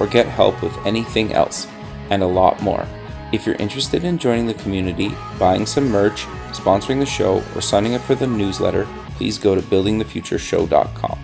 or get help with anything else, and a lot more. If you're interested in joining the community, buying some merch, sponsoring the show, or signing up for the newsletter, please go to buildingthefutureshow.com.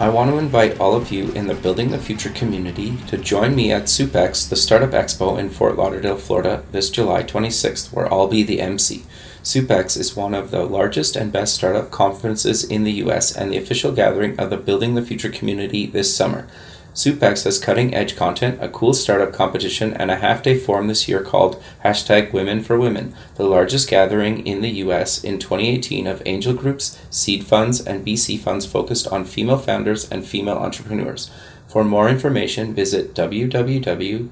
I want to invite all of you in the Building the Future community to join me at SUPEX, the Startup Expo in Fort Lauderdale, Florida, this July 26th, where I'll be the MC. SUPEX is one of the largest and best startup conferences in the US and the official gathering of the Building the Future community this summer. SUPEX has cutting edge content, a cool startup competition, and a half day forum this year called hashtag Women for Women, the largest gathering in the US in 2018 of angel groups, seed funds, and VC funds focused on female founders and female entrepreneurs. For more information, visit www.sup-x.org.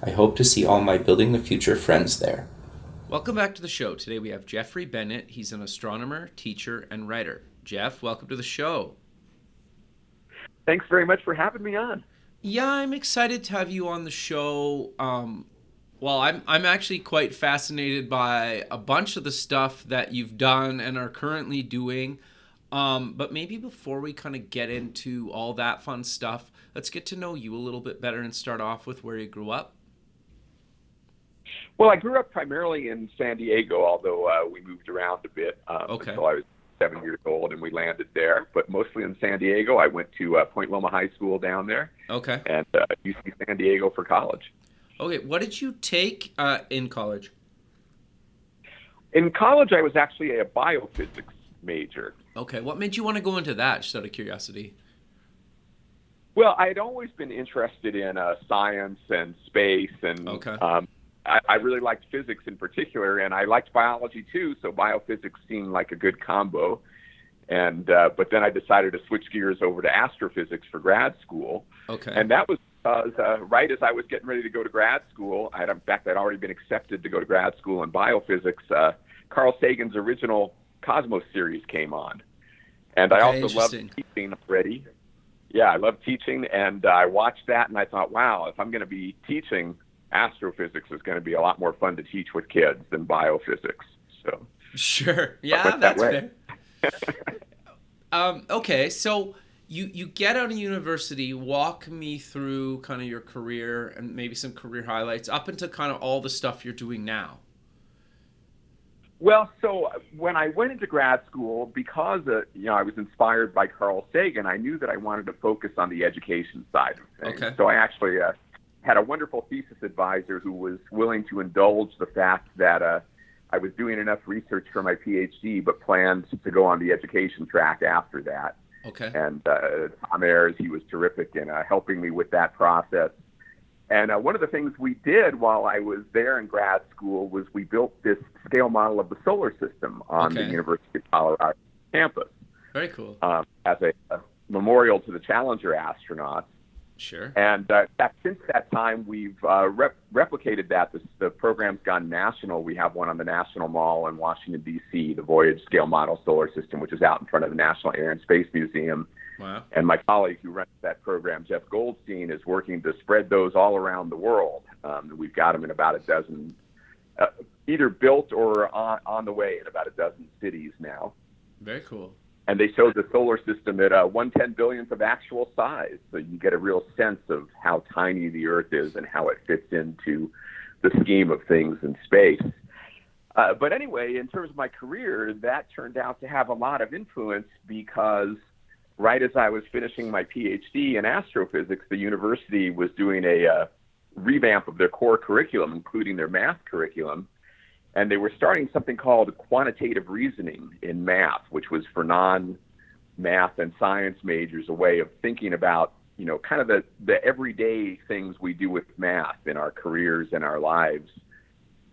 I hope to see all my Building the Future friends there. Welcome back to the show. Today we have Jeffrey Bennett. He's an astronomer, teacher, and writer. Jeff, welcome to the show. Thanks very much for having me on. Yeah, I'm excited to have you on the show. Um, well, I'm I'm actually quite fascinated by a bunch of the stuff that you've done and are currently doing. Um, but maybe before we kind of get into all that fun stuff, let's get to know you a little bit better and start off with where you grew up. Well, I grew up primarily in San Diego, although uh, we moved around a bit um, okay. until I was seven years old and we landed there. But mostly in San Diego. I went to uh, Point Loma High School down there. Okay. And uh, UC San Diego for college. Okay. What did you take uh, in college? In college, I was actually a biophysics major. Okay. What made you want to go into that, just out of curiosity? Well, I had always been interested in uh, science and space, and okay. um, I, I really liked physics in particular, and I liked biology too. So biophysics seemed like a good combo. And uh, but then I decided to switch gears over to astrophysics for grad school. Okay. And that was because uh, right as I was getting ready to go to grad school, I had in fact I'd already been accepted to go to grad school in biophysics. Uh, Carl Sagan's original Cosmos series came on, and okay, I also loved teaching already. Yeah, I love teaching, and uh, I watched that, and I thought, wow, if I'm going to be teaching astrophysics is going to be a lot more fun to teach with kids than biophysics. So sure, yeah, that's fair. um, okay, so you you get out of university. Walk me through kind of your career and maybe some career highlights up into kind of all the stuff you're doing now. Well, so when I went into grad school, because uh, you know I was inspired by Carl Sagan, I knew that I wanted to focus on the education side of things. Okay. So I actually uh, had a wonderful thesis advisor who was willing to indulge the fact that uh, I was doing enough research for my PhD, but planned to go on the education track after that. Okay. And uh, Tom Ayres, he was terrific in uh, helping me with that process. And uh, one of the things we did while I was there in grad school was we built this scale model of the solar system on okay. the University of Colorado campus. Very cool. Um, as a, a memorial to the Challenger astronauts. Sure. And uh, that, since that time, we've uh, rep- replicated that. The, the, program's gone national. We have one on the National Mall in Washington, D.C., the Voyage Scale Model Solar System, which is out in front of the National Air and Space Museum. Wow. And my colleague who runs that program, Jeff Goldstein, is working to spread those all around the world. Um, we've got them in about a dozen, uh, either built or on, on the way in about a dozen cities now. Very cool and they showed the solar system at uh, one ten billionth of actual size, so you get a real sense of how tiny the Earth is and how it fits into the scheme of things in space. Uh, but anyway, in terms of my career, that turned out to have a lot of influence because right as I was finishing my PhD in astrophysics, the university was doing a uh, revamp of their core curriculum, including their math curriculum and they were starting something called quantitative reasoning in math, which was for non math and science majors a way of thinking about you know kind of the the everyday things we do with math in our careers and our lives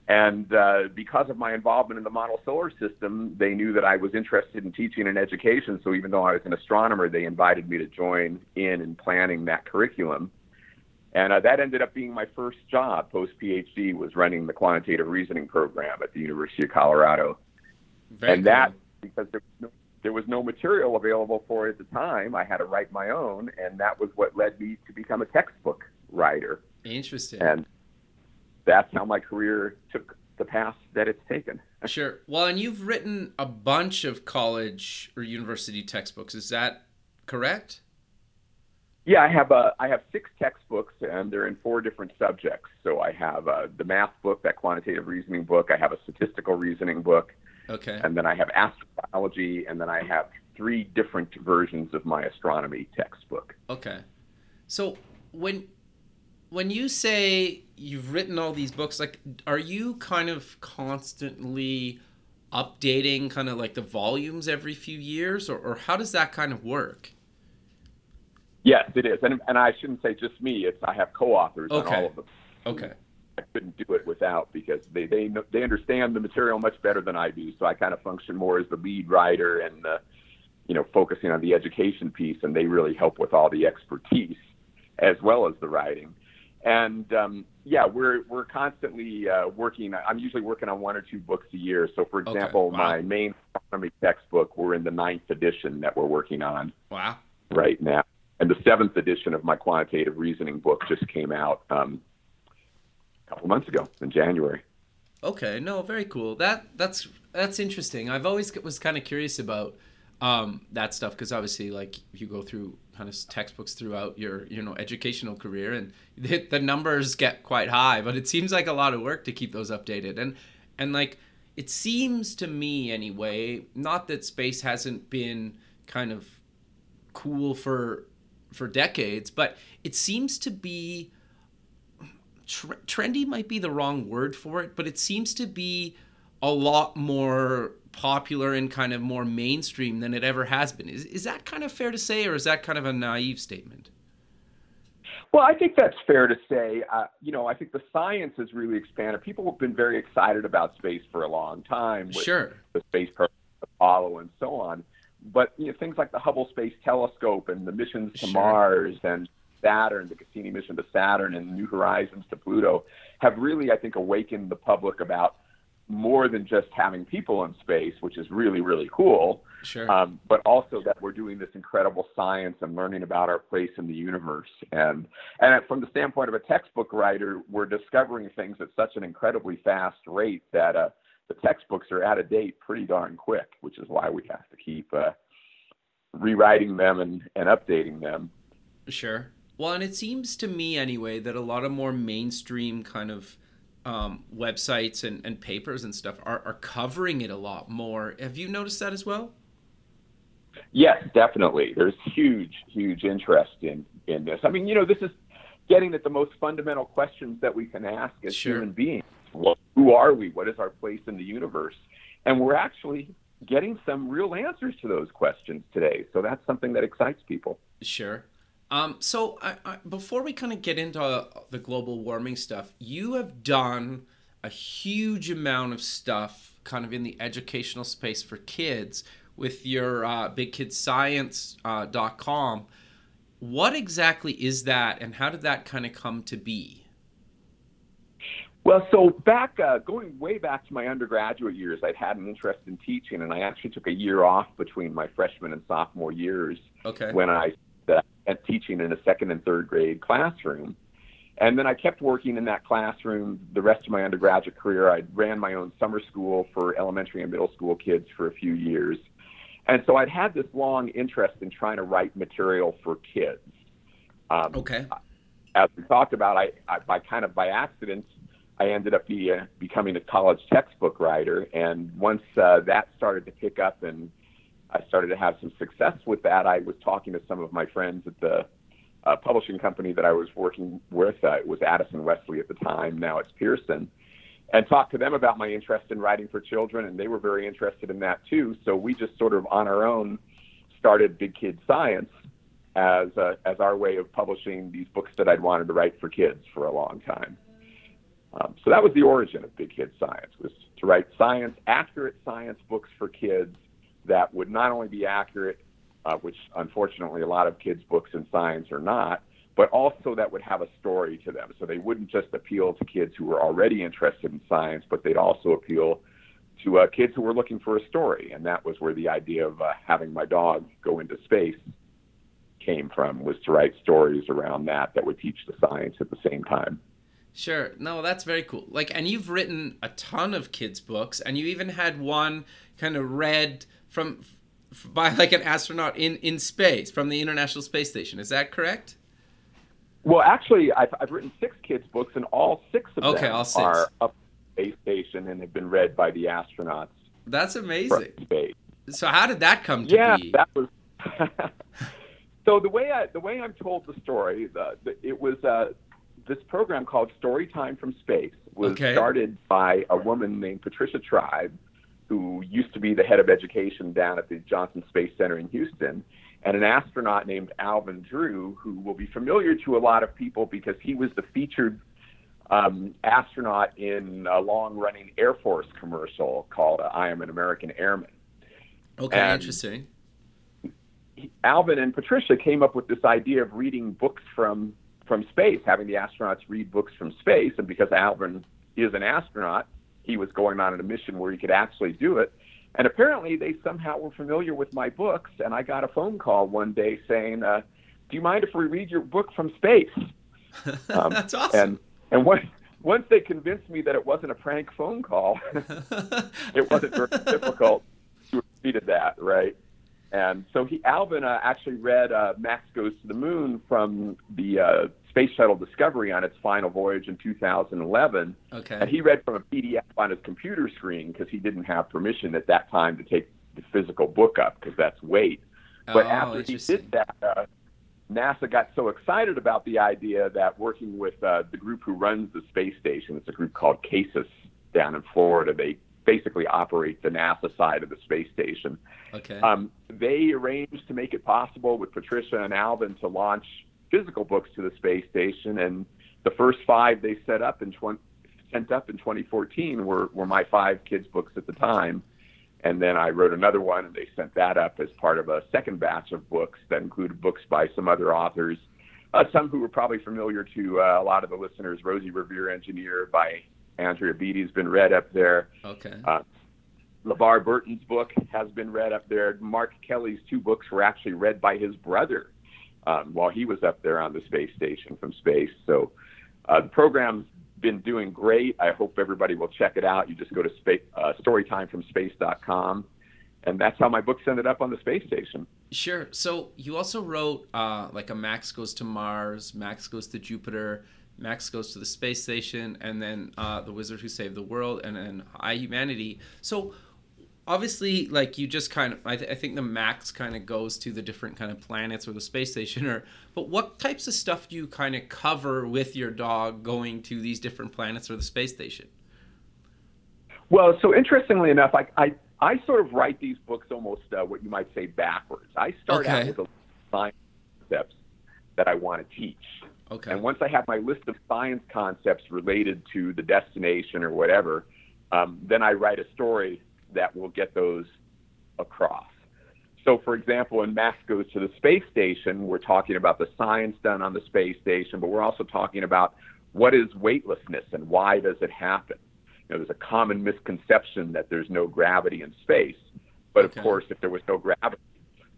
And uh, because of my involvement in the model solar system, they knew that I was interested in teaching and education. So even though I was an astronomer, they invited me to join in in planning that curriculum. And uh, that ended up being my first job post PhD was running the quantitative reasoning program at the University of Colorado. Very and cool. that because there was, no, there was no material available for it at the time, I had to write my own, and that was what led me to become a textbook writer. Interesting. And that's how my career took the path that it's taken. Sure. Well, and you've written a bunch of college or university textbooks. Is that correct? Yeah, I have uh, I have six textbooks, and they're in four different subjects. So I have uh, the math book, that quantitative reasoning book. I have a statistical reasoning book. Okay. And then I have astrobiology, and then I have three different versions of my astronomy textbook. Okay. So when when you say you've written all these books, like, are you kind of constantly updating kind of like the volumes every few years, or, or how does that kind of work? Yes, it is, and and I shouldn't say just me. It's I have co-authors okay. on all of them. Okay. I couldn't do it without because they they they understand the material much better than I do. So I kind of function more as the lead writer and the, you know focusing on the education piece, and they really help with all the expertise as well as the writing. And um, yeah, we're we're constantly uh, working. I'm usually working on one or two books a year. So, for example, okay. wow. my main astronomy textbook, we're in the ninth edition that we're working on. Wow. Right now, and the seventh edition of my quantitative reasoning book just came out um, a couple months ago in January. Okay, no, very cool. That that's that's interesting. I've always was kind of curious about um, that stuff because obviously, like you go through kind of textbooks throughout your you know educational career and the, the numbers get quite high but it seems like a lot of work to keep those updated and and like it seems to me anyway not that space hasn't been kind of cool for for decades but it seems to be trendy might be the wrong word for it but it seems to be a lot more popular and kind of more mainstream than it ever has been. Is, is that kind of fair to say, or is that kind of a naive statement? Well, I think that's fair to say. Uh, you know, I think the science has really expanded. People have been very excited about space for a long time. With sure. The space program, Apollo, and so on. But you know, things like the Hubble Space Telescope and the missions to sure. Mars and Saturn, the Cassini mission to Saturn, and New Horizons to Pluto have really, I think, awakened the public about more than just having people in space, which is really, really cool. Sure. Um, but also that we're doing this incredible science and learning about our place in the universe. And and from the standpoint of a textbook writer, we're discovering things at such an incredibly fast rate that uh, the textbooks are out of date pretty darn quick, which is why we have to keep uh, rewriting them and, and updating them. Sure. Well, and it seems to me anyway that a lot of more mainstream kind of um, websites and, and papers and stuff are, are covering it a lot more. Have you noticed that as well? Yes, definitely. There's huge, huge interest in, in this. I mean, you know, this is getting at the most fundamental questions that we can ask as sure. human beings. Well, who are we? What is our place in the universe? And we're actually getting some real answers to those questions today. So that's something that excites people. Sure. Um, so I, I, before we kind of get into the global warming stuff, you have done a huge amount of stuff kind of in the educational space for kids with your uh, bigkidscience.com. Uh, what exactly is that and how did that kind of come to be? Well, so back, uh, going way back to my undergraduate years, I'd had an interest in teaching, and I actually took a year off between my freshman and sophomore years okay. when I uh, teaching in a second and third grade classroom. And then I kept working in that classroom the rest of my undergraduate career. I ran my own summer school for elementary and middle school kids for a few years. And so I'd had this long interest in trying to write material for kids. Um, okay. As we talked about, I, I by kind of by accident, I ended up be, uh, becoming a college textbook writer. And once uh, that started to pick up and I started to have some success with that. I was talking to some of my friends at the uh, publishing company that I was working with. Uh, it was Addison Wesley at the time. Now it's Pearson. And talked to them about my interest in writing for children, and they were very interested in that too. So we just sort of on our own started Big Kid Science as uh, as our way of publishing these books that I'd wanted to write for kids for a long time. Um, so that was the origin of Big Kid Science, was to write science, accurate science books for kids that would not only be accurate, uh, which unfortunately a lot of kids' books in science are not, but also that would have a story to them. So they wouldn't just appeal to kids who were already interested in science, but they'd also appeal to uh, kids who were looking for a story. And that was where the idea of uh, having my dog go into space came from, was to write stories around that that would teach the science at the same time. Sure. No, that's very cool. Like, and you've written a ton of kids' books, and you even had one kind of read from by like an astronaut in in space from the International Space Station. Is that correct? Well, actually, I've, I've written six kids' books, and all six of okay, them all six. are up space station and have been read by the astronauts. That's amazing. Space. So how did that come to yeah, be? that was. so the way I the way I'm told the story, the, the, it was uh, this program called Story Time from Space was Okay. started by a woman named Patricia Tribe, who used to be the head of education down at the Johnson Space Center in Houston, and an astronaut named Alvin Drew, who will be familiar to a lot of people because he was the featured um, astronaut in a long-running Air Force commercial called uh, "I Am an American Airman." okay, and- interesting. Alvin and Patricia came up with this idea of reading books from from space, having the astronauts read books from space, and because Alvin is an astronaut, he was going on a mission where he could actually do it. And apparently, they somehow were familiar with my books, and I got a phone call one day saying, uh, "Do you mind if we read your book from space?" Um, That's awesome. And and once once they convinced me that it wasn't a prank phone call, it wasn't very difficult to have repeated that, right? And so he, Alvin, uh, actually read uh, Max Goes to the Moon from the uh, Space Shuttle Discovery on its final voyage in 2011, okay. and he read from a PDF on his computer screen because he didn't have permission at that time to take the physical book up because that's weight. But oh, after he did that, uh, NASA got so excited about the idea that working with uh, the group who runs the space station, it's a group called CASIS down in Florida. They basically operate the NASA side of the space station. Okay. Um, they arranged to make it possible with Patricia and Alvin to launch physical books to the space station, and the first five they set up in 20, sent up in 2014 were, were my five kids' books at the time. And then I wrote another one, and they sent that up as part of a second batch of books that included books by some other authors, uh, some who were probably familiar to uh, a lot of the listeners. Rosie Revere Engineer by Andrea Beaty has been read up there. okay. Uh, LeVar Burton's book has been read up there. Mark Kelly's two books were actually read by his brother um, while he was up there on the space station from space. So uh, the program's been doing great. I hope everybody will check it out. You just go to space, uh, storytimefromspace.com, and that's how my books ended up on the space station. Sure. So you also wrote uh, like a Max goes to Mars, Max goes to Jupiter, Max goes to the space station, and then uh, the Wizard Who Saved the World, and then I Humanity. So obviously, like you just kind of, I, th- I think the Max kind of goes to the different kind of planets or the space station. Or but what types of stuff do you kind of cover with your dog going to these different planets or the space station? Well, so interestingly enough, I, I, I sort of write these books almost uh, what you might say backwards. I start out with the science concepts that I want to teach. Okay. And once I have my list of science concepts related to the destination or whatever, um, then I write a story that will get those across. So, for example, in Max Goes to the Space Station, we're talking about the science done on the space station, but we're also talking about what is weightlessness and why does it happen. You know, there's a common misconception that there's no gravity in space, but Okay. of course, if there was no gravity,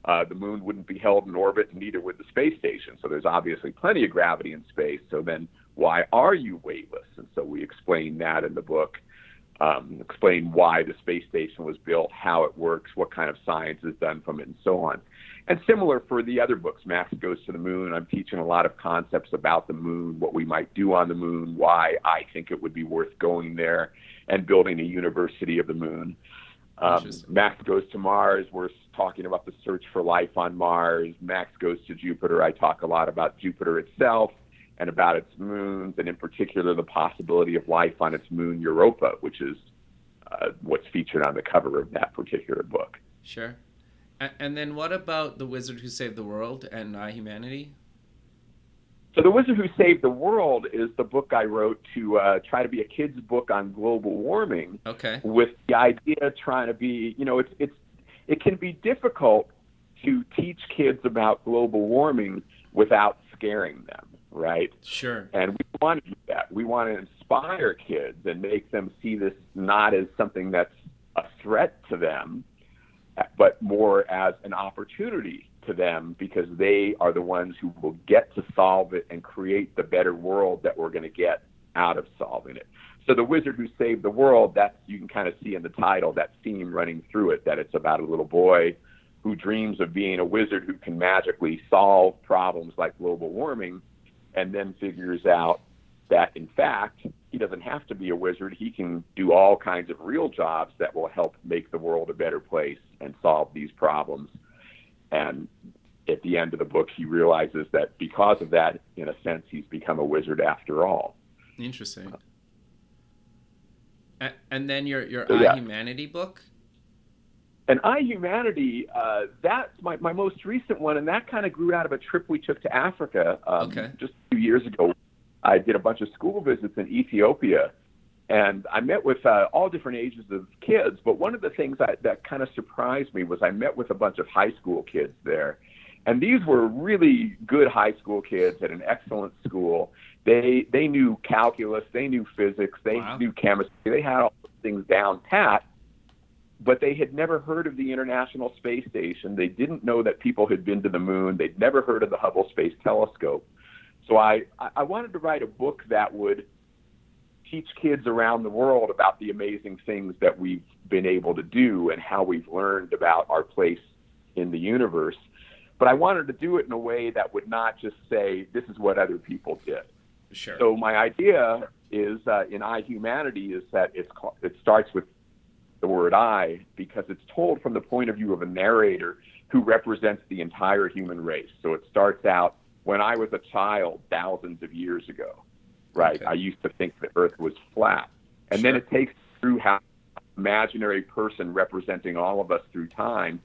uh, the moon wouldn't be held in orbit, and neither would the space station. So there's obviously plenty of gravity in space. So then, why are you weightless? And so we explain that in the book. Um, explain why the space station was built, how it works, what kind of science is done from it, and so on. And similar for the other books, Max Goes to the Moon. I'm teaching a lot of concepts about the moon, what we might do on the moon, why I think it would be worth going there, and building a university of the moon. Um, Max Goes to Mars, we're talking about the search for life on Mars. Max Goes to Jupiter, I talk a lot about Jupiter itself and about its moons, and in particular, the possibility of life on its moon Europa, which is uh, what's featured on the cover of that particular book. Sure. And then what about the Wizard Who Saved the World and I Humanity? So, The Wizard Who Saved the World is the book I wrote to uh, try to be a kid's book on global warming. Okay. With the idea of trying to be, you know, it's it's it can be difficult to teach kids about global warming without scaring them, right? Sure. And we want to do that. We want to inspire kids and make them see this not as something that's a threat to them, but more as an opportunity to them because they are the ones who will get to solve it and create the better world that we're going to get out of solving it. So the wizard who saved the world, that's you can kind of see in the title that theme running through it that it's about a little boy who dreams of being a wizard who can magically solve problems like global warming and then figures out that in fact he doesn't have to be a wizard he can do all kinds of real jobs that will help make the world a better place and solve these problems and at the end of the book he realizes that because of that in a sense he's become a wizard after all interesting and then your your so, yeah. humanity book and I Humanity, uh, that's my, my most recent one, and that kind of grew out of a trip we took to Africa um, okay. just a few years ago. I did a bunch of school visits in Ethiopia, and I met with uh, all different ages of kids. But one of the things that, that kind of surprised me was I met with a bunch of high school kids there, and these were really good high school kids at an excellent school. They they knew calculus, they knew physics, they wow. knew chemistry, they had all those things down pat but they had never heard of the International Space Station. They didn't know that people had been to the moon. They'd never heard of the Hubble Space Telescope. So I, I wanted to write a book that would teach kids around the world about the amazing things that we've been able to do and how we've learned about our place in the universe. But I wanted to do it in a way that would not just say, this is what other people did. Sure. So my idea is uh, in I Humanity is that it's it starts with the word I because it's told from the point of view of a narrator who represents the entire human race. So it starts out when I was a child thousands of years ago, right? Okay. I used to think the earth was flat. And sure. then it takes through how imaginary person representing all of us through time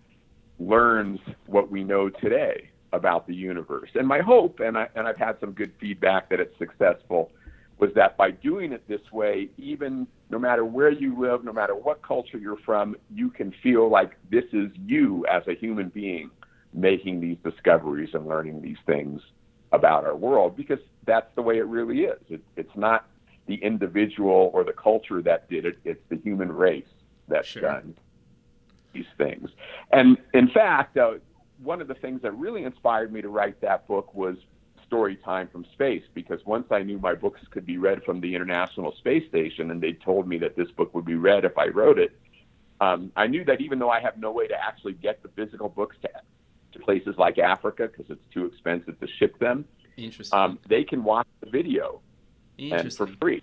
learns what we know today about the universe. And my hope, and, I, and I've had some good feedback that it's successful, was that by doing it this way, even no matter where you live, no matter what culture you're from, you can feel like this is you as a human being making these discoveries and learning these things about our world because that's the way it really is. It, it's not the individual or the culture that did it, it's the human race that's sure. done these things. And in fact, uh, one of the things that really inspired me to write that book was story time from space because once I knew my books could be read from the International Space Station and they told me that this book would be read if I wrote it, um, I knew that even though I have no way to actually get the physical books to, to places like Africa because it's too expensive to ship them, Interesting. um, they can watch the video and for free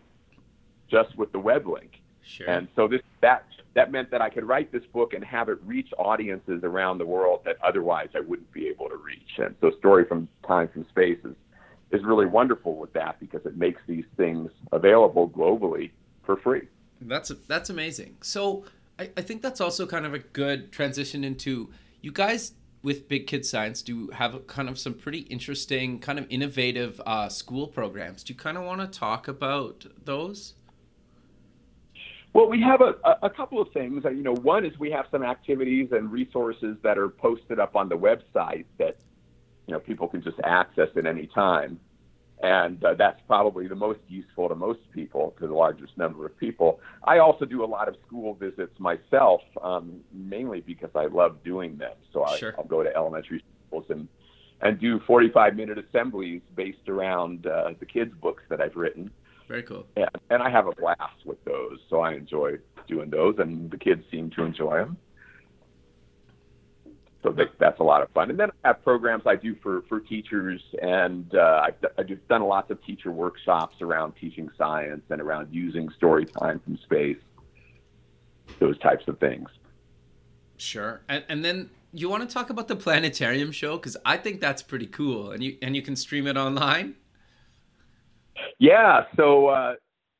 just with the web link. Sure. And so this that that meant that I could write this book and have it reach audiences around the world that otherwise I wouldn't be able to reach. And so Story from Time from Space is, is really wonderful with that because it makes these things available globally for free. That's that's amazing. So I, I think that's also kind of a good transition into you guys with Big Kid Science do have kind of some pretty interesting, kind of innovative uh, school programs. Do you kind of want to talk about those? Well, we have a, a couple of things. You know, one is we have some activities and resources that are posted up on the website that you know people can just access at any time, and uh, that's probably the most useful to most people, to the largest number of people. I also do a lot of school visits myself, um, mainly because I love doing them. So I, sure. I'll go to elementary schools and and do 45 minute assemblies based around uh, the kids' books that I've written. Very cool. Yeah, and I have a blast with those, so I enjoy doing those, and the kids seem to enjoy them. So they, that's a lot of fun. And then I have programs I do for, for teachers, and uh, I've, I've done lots of teacher workshops around teaching science and around using story time from space, those types of things. Sure. And, and then you want to talk about the planetarium show because I think that's pretty cool, and you and you can stream it online. Yeah, so uh,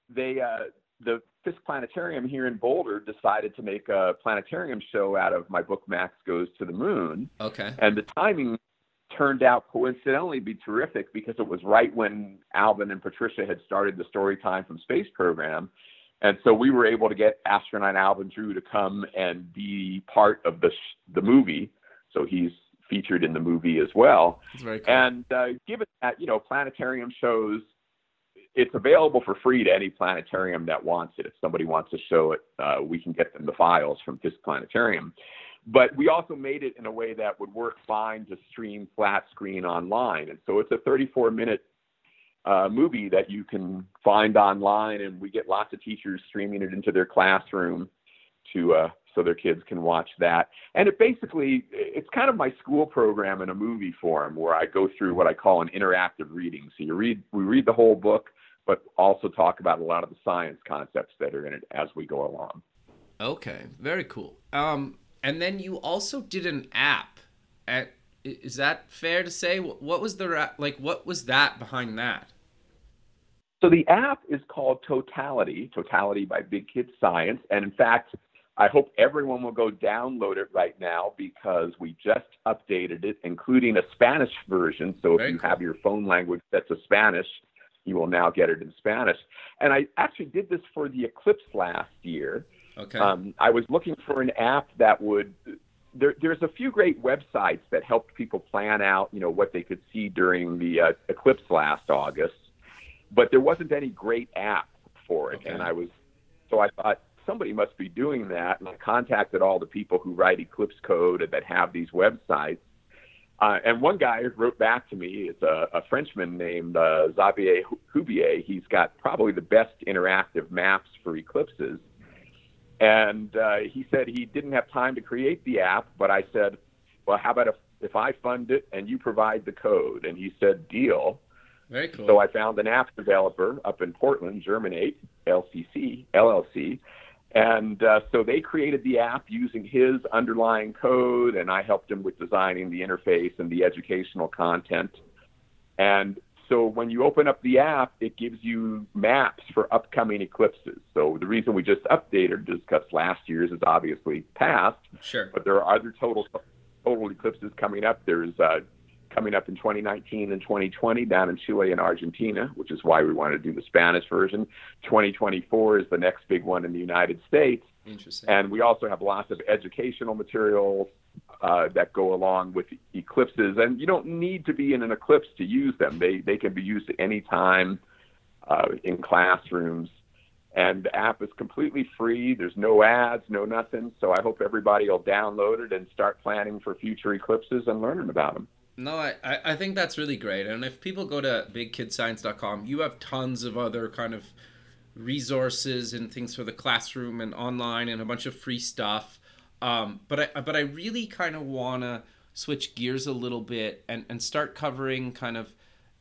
they uh, the Fiske Planetarium here in Boulder decided to make a planetarium show out of my book Max Goes to the Moon. Okay. And the timing turned out coincidentally to be terrific because it was right when Alvin and Patricia had started the story time from Space program. And so we were able to get astronaut Alvin Drew to come and be part of the the movie. So he's featured in the movie as well. Cool. And uh, given that you know planetarium shows, it's available for free to any planetarium that wants it. If somebody wants to show it, uh, we can get them the files from this planetarium. But we also made it in a way that would work fine to stream flat screen online. And so it's a 34 minute uh, movie that you can find online, and we get lots of teachers streaming it into their classroom to uh, so their kids can watch that. And it basically it's kind of my school program in a movie form where I go through what I call an interactive reading. So you read we read the whole book, but also talk about a lot of the science concepts that are in it as we go along. Okay, very cool. Um, and then you also did an app. At is that fair to say? What was the like? What was that behind that? So the app is called Totality, Totality by Big Kid Science, and in fact, I hope everyone will go download it right now because we just updated it, including a Spanish version. So if Very you cool. have your phone language set to Spanish, you will now get it in Spanish. And I actually did this for the Eclipse last year. Okay. Um, I was looking for an app that would. There, there's a few great websites that helped people plan out, you know, what they could see during the uh, eclipse last August, but there wasn't any great app for it. Okay. And I was, so I thought somebody must be doing that, and I contacted all the people who write Eclipse code and that have these websites. Uh, and one guy wrote back to me. It's a, a Frenchman named uh, Xavier Jubier. He's got probably the best interactive maps for eclipses. And uh, he said he didn't have time to create the app, but I said, well, how about if, if I fund it and you provide the code? And he said, deal. Very cool. So I found an app developer up in Portland, Germinate LCC LLC, and uh, so they created the app using his underlying code, and I helped him with designing the interface and the educational content. And so when you open up the app, it gives you maps for upcoming eclipses. So the reason we just updated is because last year's is obviously past, sure. but there are other total total eclipses coming up. There's uh, coming up in 2019 and 2020 down in Chile and Argentina, which is why we want to do the Spanish version. 2024 is the next big one in the United States. Interesting. And we also have lots of educational materials uh, that go along with eclipses. And you don't need to be in an eclipse to use them. They, they can be used at any time uh, in classrooms. And the app is completely free. There's no ads, no nothing. So I hope everybody will download it and start planning for future eclipses and learning about them. No, I, I think that's really great. And if people go to bigkidscience.com, you have tons of other kind of resources and things for the classroom and online and a bunch of free stuff. Um, but I but I really kind of want to switch gears a little bit and, and start covering kind of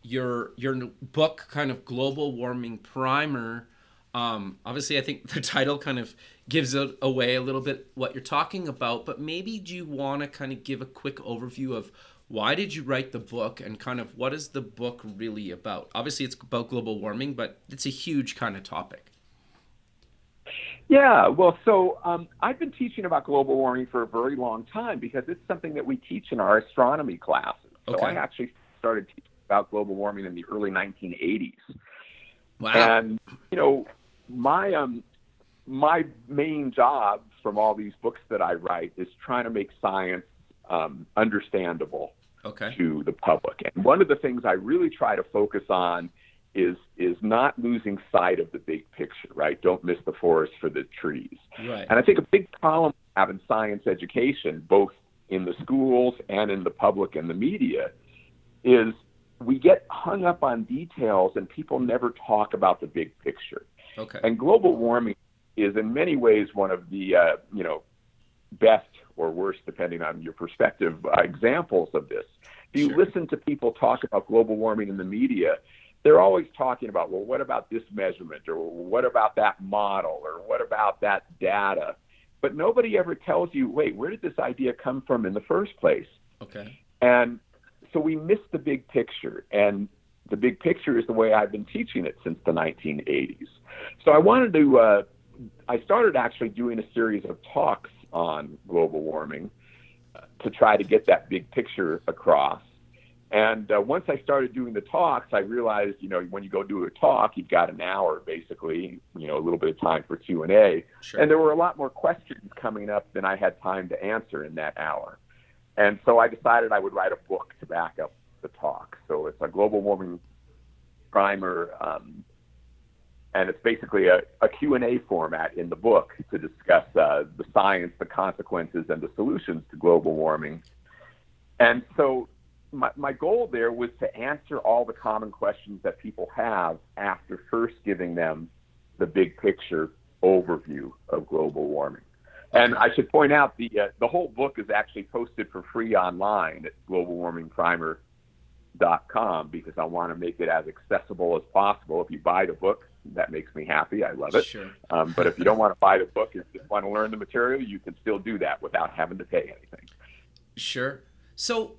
your your book kind of global warming primer. Um, obviously, I think the title kind of gives away a little bit what you're talking about. But maybe do you want to kind of give a quick overview of why did you write the book and kind of what is the book really about? Obviously, it's about global warming, but it's a huge kind of topic. Yeah, well, so um, I've been teaching about global warming for a very long time because it's something that we teach in our astronomy classes. So Okay. I actually started teaching about global warming in the early 1980s. Wow. And you know, my um, my main job from all these books that I write is trying to make science um, understandable okay. to the public. And one of the things I really try to focus on is is not losing sight of the big picture, right? Don't miss the forest for the trees. Right. And I think a big problem we have in science education, both in the schools and in the public and the media, is we get hung up on details and people never talk about the big picture. Okay. And global warming is in many ways one of the uh, you know best or worse, depending on your perspective, uh, examples of this. If you Sure. listen to people talk about global warming in the media, they're always talking about, well, what about this measurement, or what about that model, or what about that data? But nobody ever tells you, wait, where did this idea come from in the first place? Okay. And so we miss the big picture. And the big picture is the way I've been teaching it since the 1980s. So I wanted to, uh, I started actually doing a series of talks on global warming uh, to try to get that big picture across. And uh, once I started doing the talks, I realized, you know, when you go do a talk, you've got an hour basically, you know, a little bit of time for Q and A, sure. and there were a lot more questions coming up than I had time to answer in that hour. And so I decided I would write a book to back up the talk. So it's a global warming primer, um, and it's basically a, a Q&A format in the book to discuss uh, the science, the consequences, and the solutions to global warming. And so my, my goal there was to answer all the common questions that people have after first giving them the big picture overview of global warming. And I should point out the uh, the whole book is actually posted for free online at globalwarmingprimer.com because I want to make it as accessible as possible. If you buy the book, that makes me happy. I love it. Sure. Um, but if you don't want to buy the book and just want to learn the material, you can still do that without having to pay anything. Sure. So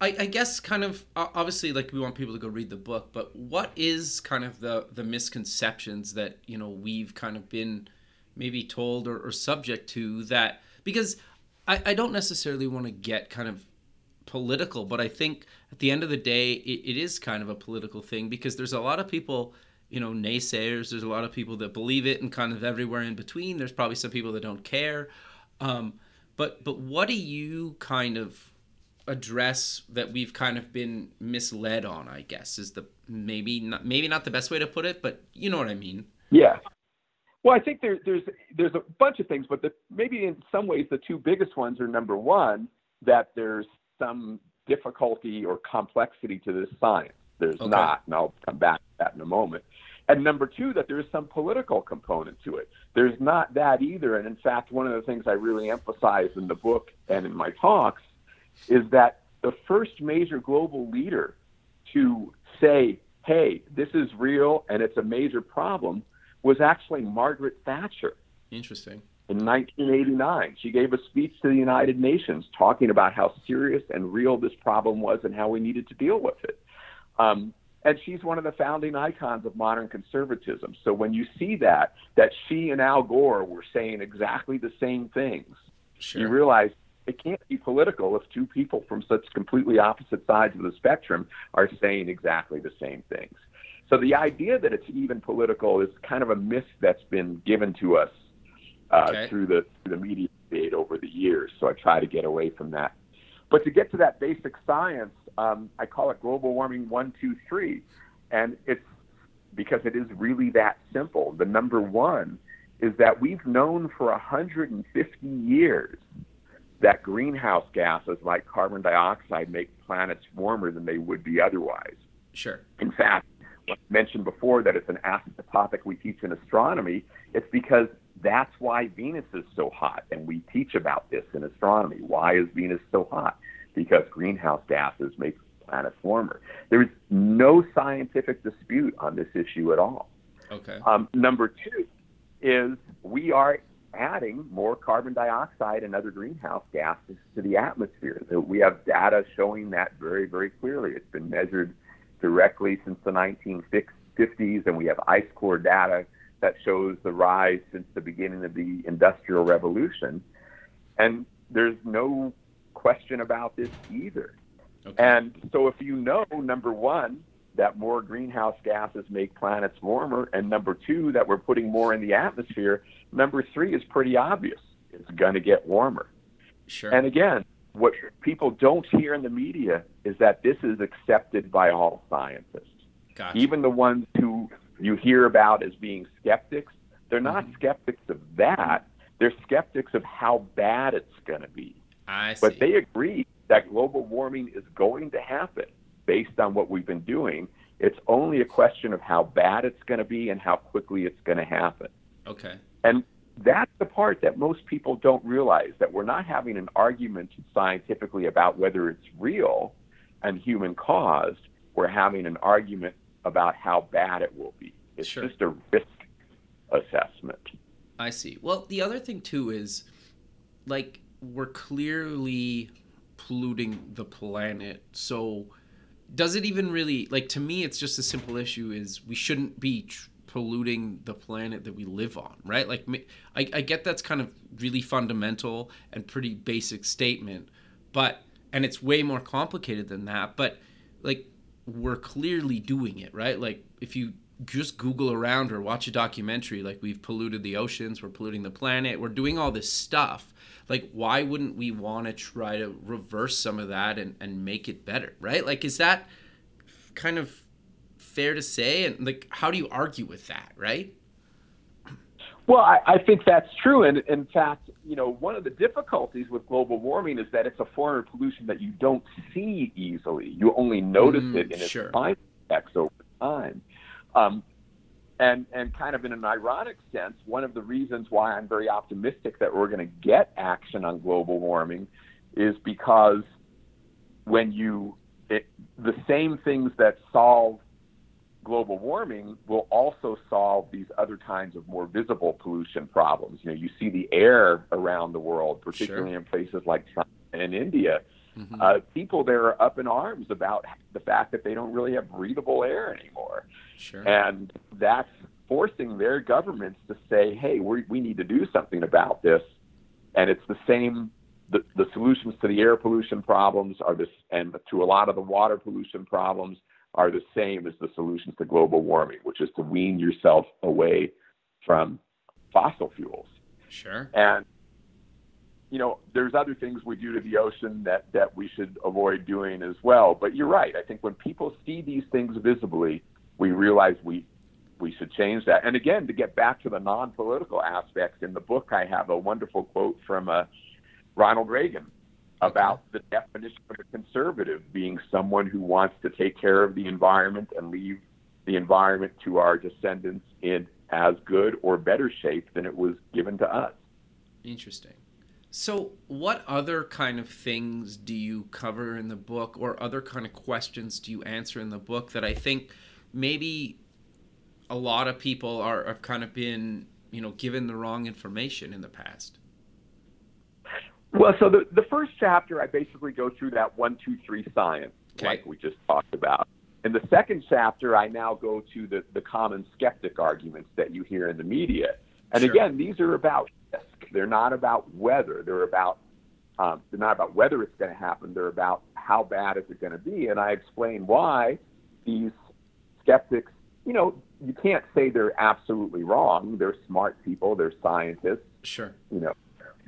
I, I, guess kind of obviously like we want people to go read the book, but what is kind of the the misconceptions that you know we've kind of been maybe told or, or subject to that because I, I don't necessarily want to get kind of political, but I think at the end of the day, it, it is kind of a political thing because there's a lot of people, you know, naysayers. There's a lot of people that believe it and kind of everywhere in between. There's probably some people that don't care. Um, but but what do you kind of address that we've kind of been misled on? I guess is the maybe not maybe not the best way to put it, but you know what I mean. Yeah, well, I think there, there's there's a bunch of things, but the, maybe in some ways the two biggest ones are number one that there's some difficulty or complexity to this science. There's okay. not, and I'll come back to that in a moment. And number two, that there is some political component to it. There's not that either. And in fact, one of the things I really emphasize in the book and in my talks is that the first major global leader to say, hey, this is real and it's a major problem was actually Margaret Thatcher. Interesting. In 1989, she gave a speech to the United Nations talking about how serious and real this problem was and how we needed to deal with it. Um, and she's one of the founding icons of modern conservatism. So when you see that, that she and Al Gore were saying exactly the same things, sure. you realize it can't be political if two people from such completely opposite sides of the spectrum are saying exactly the same things. So the idea that it's even political is kind of a myth that's been given to us uh, okay. through the through the media debate over the years. So I try to get away from that. But to get to that basic science, um, I call it global warming one, two, three, and it's because it is really that simple. The number one is that we've known for 150 years that greenhouse gases like carbon dioxide make planets warmer than they would be otherwise. Sure. In fact, I mentioned before that it's an topic we teach in astronomy, it's because that's why Venus is so hot. And we teach about this in astronomy. Why is Venus so hot? Because greenhouse gases make planets warmer. There is no scientific dispute on this issue at all. Okay. Um, number two is we are adding more carbon dioxide and other greenhouse gases to the atmosphere. We have data showing that very, very clearly. It's been measured directly since the 1950s, and we have ice core data that shows the rise since the beginning of the Industrial Revolution. And there's no question about this either. Okay. And so, if you know, number one, that more greenhouse gases make planets warmer, and number two, that we're putting more in the atmosphere, number three is pretty obvious. It's going to get warmer. Sure. And again, what people don't hear in the media is that this is accepted by all scientists. Gotcha. Even the ones who you hear about as being skeptics, they're not mm-hmm. skeptics of that. They're skeptics of how bad it's going to be. I see. But they agree that global warming is going to happen based on what we've been doing. It's only a question of how bad it's going to be and how quickly it's going to happen. Okay. And that's the part that most people don't realize that we're not having an argument scientifically about whether it's real and human caused. We're having an argument about how bad it will be. It's sure. just a risk assessment. I see. Well, the other thing too is like we're clearly polluting the planet. So does it even really like to me it's just a simple issue is we shouldn't be tr- polluting the planet that we live on, right? Like, I, I get that's kind of really fundamental and pretty basic statement, but and it's way more complicated than that. But like we're clearly doing it, right? Like if you just Google around or watch a documentary, like we've polluted the oceans, we're polluting the planet, we're doing all this stuff. Like, why wouldn't we want to try to reverse some of that and, and make it better, right? Like, is that kind of fair to say? And like, how do you argue with that, right? Well, I, I think that's true. And in fact, you know, one of the difficulties with global warming is that it's a form of pollution that you don't see easily. You only notice mm, it in its sure. effects over time. Um, and and kind of in an ironic sense, one of the reasons why I'm very optimistic that we're going to get action on global warming is because when you it, the same things that solve global warming will also solve these other kinds of more visible pollution problems. You know, you see the air around the world, particularly sure. in places like China and India. Mm-hmm. Uh, people there are up in arms about the fact that they don't really have breathable air anymore. Sure. And that's forcing their governments to say, hey, we, we need to do something about this. And it's the same, the, the solutions to the air pollution problems are this, and to a lot of the water pollution problems are the same as the solutions to global warming, which is to wean yourself away from fossil fuels. Sure. And you know, there's other things we do to the ocean that that we should avoid doing as well. But you're right. I think when people see these things visibly, we realize we we should change that. And again, to get back to the non-political aspects in the book, I have a wonderful quote from uh, Ronald Reagan about the definition of a conservative being someone who wants to take care of the environment and leave the environment to our descendants in as good or better shape than it was given to us. Interesting. So, what other kind of things do you cover in the book, or other kind of questions do you answer in the book that I think maybe a lot of people are have kind of been, you know, given the wrong information in the past? Well, so the, the first chapter, I basically go through that one, two, three science, okay. like we just talked about. In the second chapter, I now go to the, the common skeptic arguments that you hear in the media. And sure. again, these are about risk. They're not about whether. They're about um, they're not about whether it's going to happen. They're about how bad is it going to be. And I explain why these skeptics, you know, you can't say they're absolutely wrong. They're smart people. They're scientists. Sure. You know,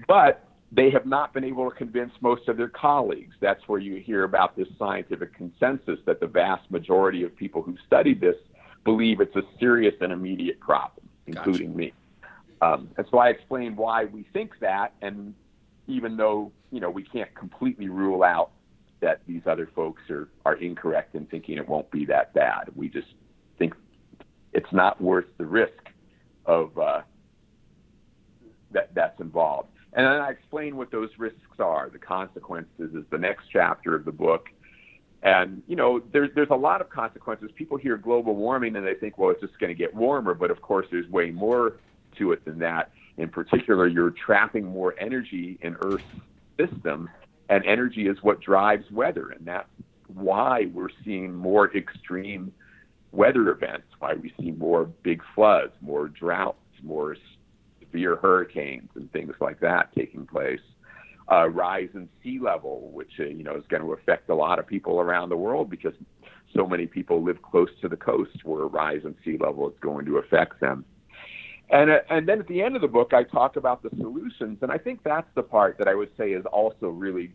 but they have not been able to convince most of their colleagues. That's where you hear about this scientific consensus that the vast majority of people who studied this believe it's a serious and immediate problem, including gotcha. me. Um, and so I explain why we think that, and even though you know we can't completely rule out that these other folks are are incorrect in thinking it won't be that bad, we just think it's not worth the risk of uh, that that's involved. And then I explain what those risks are. The consequences is the next chapter of the book. And you know, there's there's a lot of consequences. People hear global warming and they think, well, it's just going to get warmer. But of course, there's way more to it than that. In particular, you're trapping more energy in Earth's system, and energy is what drives weather, and that's why we're seeing more extreme weather events. Why we see more big floods, more droughts, more severe hurricanes and things like that taking place. Uh, rise in sea level, which uh, you know is going to affect a lot of people around the world because so many people live close to the coast where a rise in sea level is going to affect them. And uh, and then at the end of the book, I talk about the solutions, and I think that's the part that I would say is also really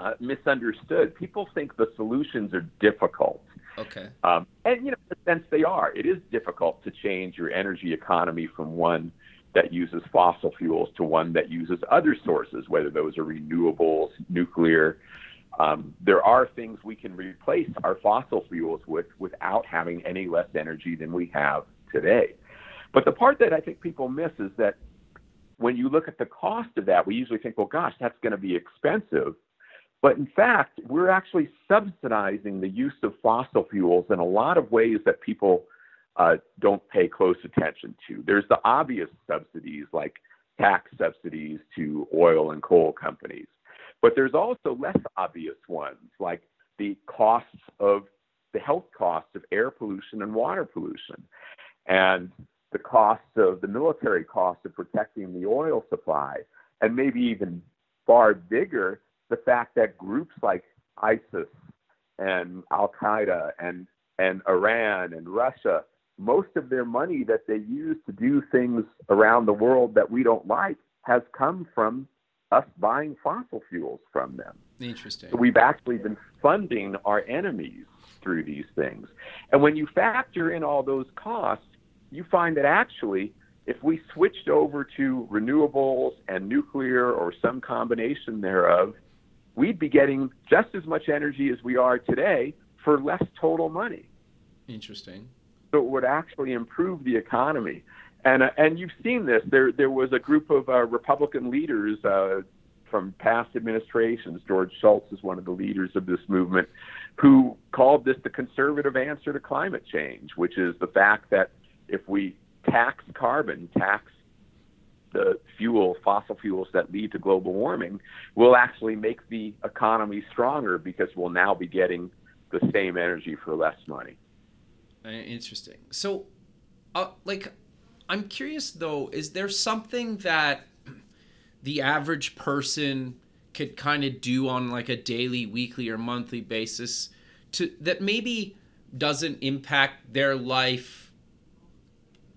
uh, misunderstood. People think the solutions are difficult. Okay. Um, and you know, in a sense, they are. It is difficult to change your energy economy from one that uses fossil fuels to one that uses other sources, whether those are renewables, nuclear. Um, there are things we can replace our fossil fuels with without having any less energy than we have today. But the part that I think people miss is that when you look at the cost of that, we usually think, well, gosh, that's going to be expensive. But in fact, we're actually subsidizing the use of fossil fuels in a lot of ways that people uh, don't pay close attention to. There's the obvious subsidies like tax subsidies to oil and coal companies, but there's also less obvious ones like the costs of the health costs of air pollution and water pollution, and the costs of the military costs of protecting the oil supply, and maybe even far bigger, the fact that groups like ISIS and Al Qaeda and and Iran and Russia, most of their money that they use to do things around the world that we don't like has come from us buying fossil fuels from them. Interesting. So we've actually been funding our enemies through these things. And when you factor in all those costs, you find that actually, if we switched over to renewables and nuclear or some combination thereof, we'd be getting just as much energy as we are today for less total money. Interesting. So would actually improve the economy. And, uh, and you've seen this. There, there was a group of uh, Republican leaders uh, from past administrations. George Shultz is one of the leaders of this movement, who called this the conservative answer to climate change, which is the fact that if we tax carbon, tax the fuel, fossil fuels that lead to global warming, we'll actually make the economy stronger because we'll now be getting the same energy for less money. Uh, interesting. So, uh, like, I'm curious though, is there something that the average person could kind of do on like a daily, weekly, or monthly basis to that maybe doesn't impact their life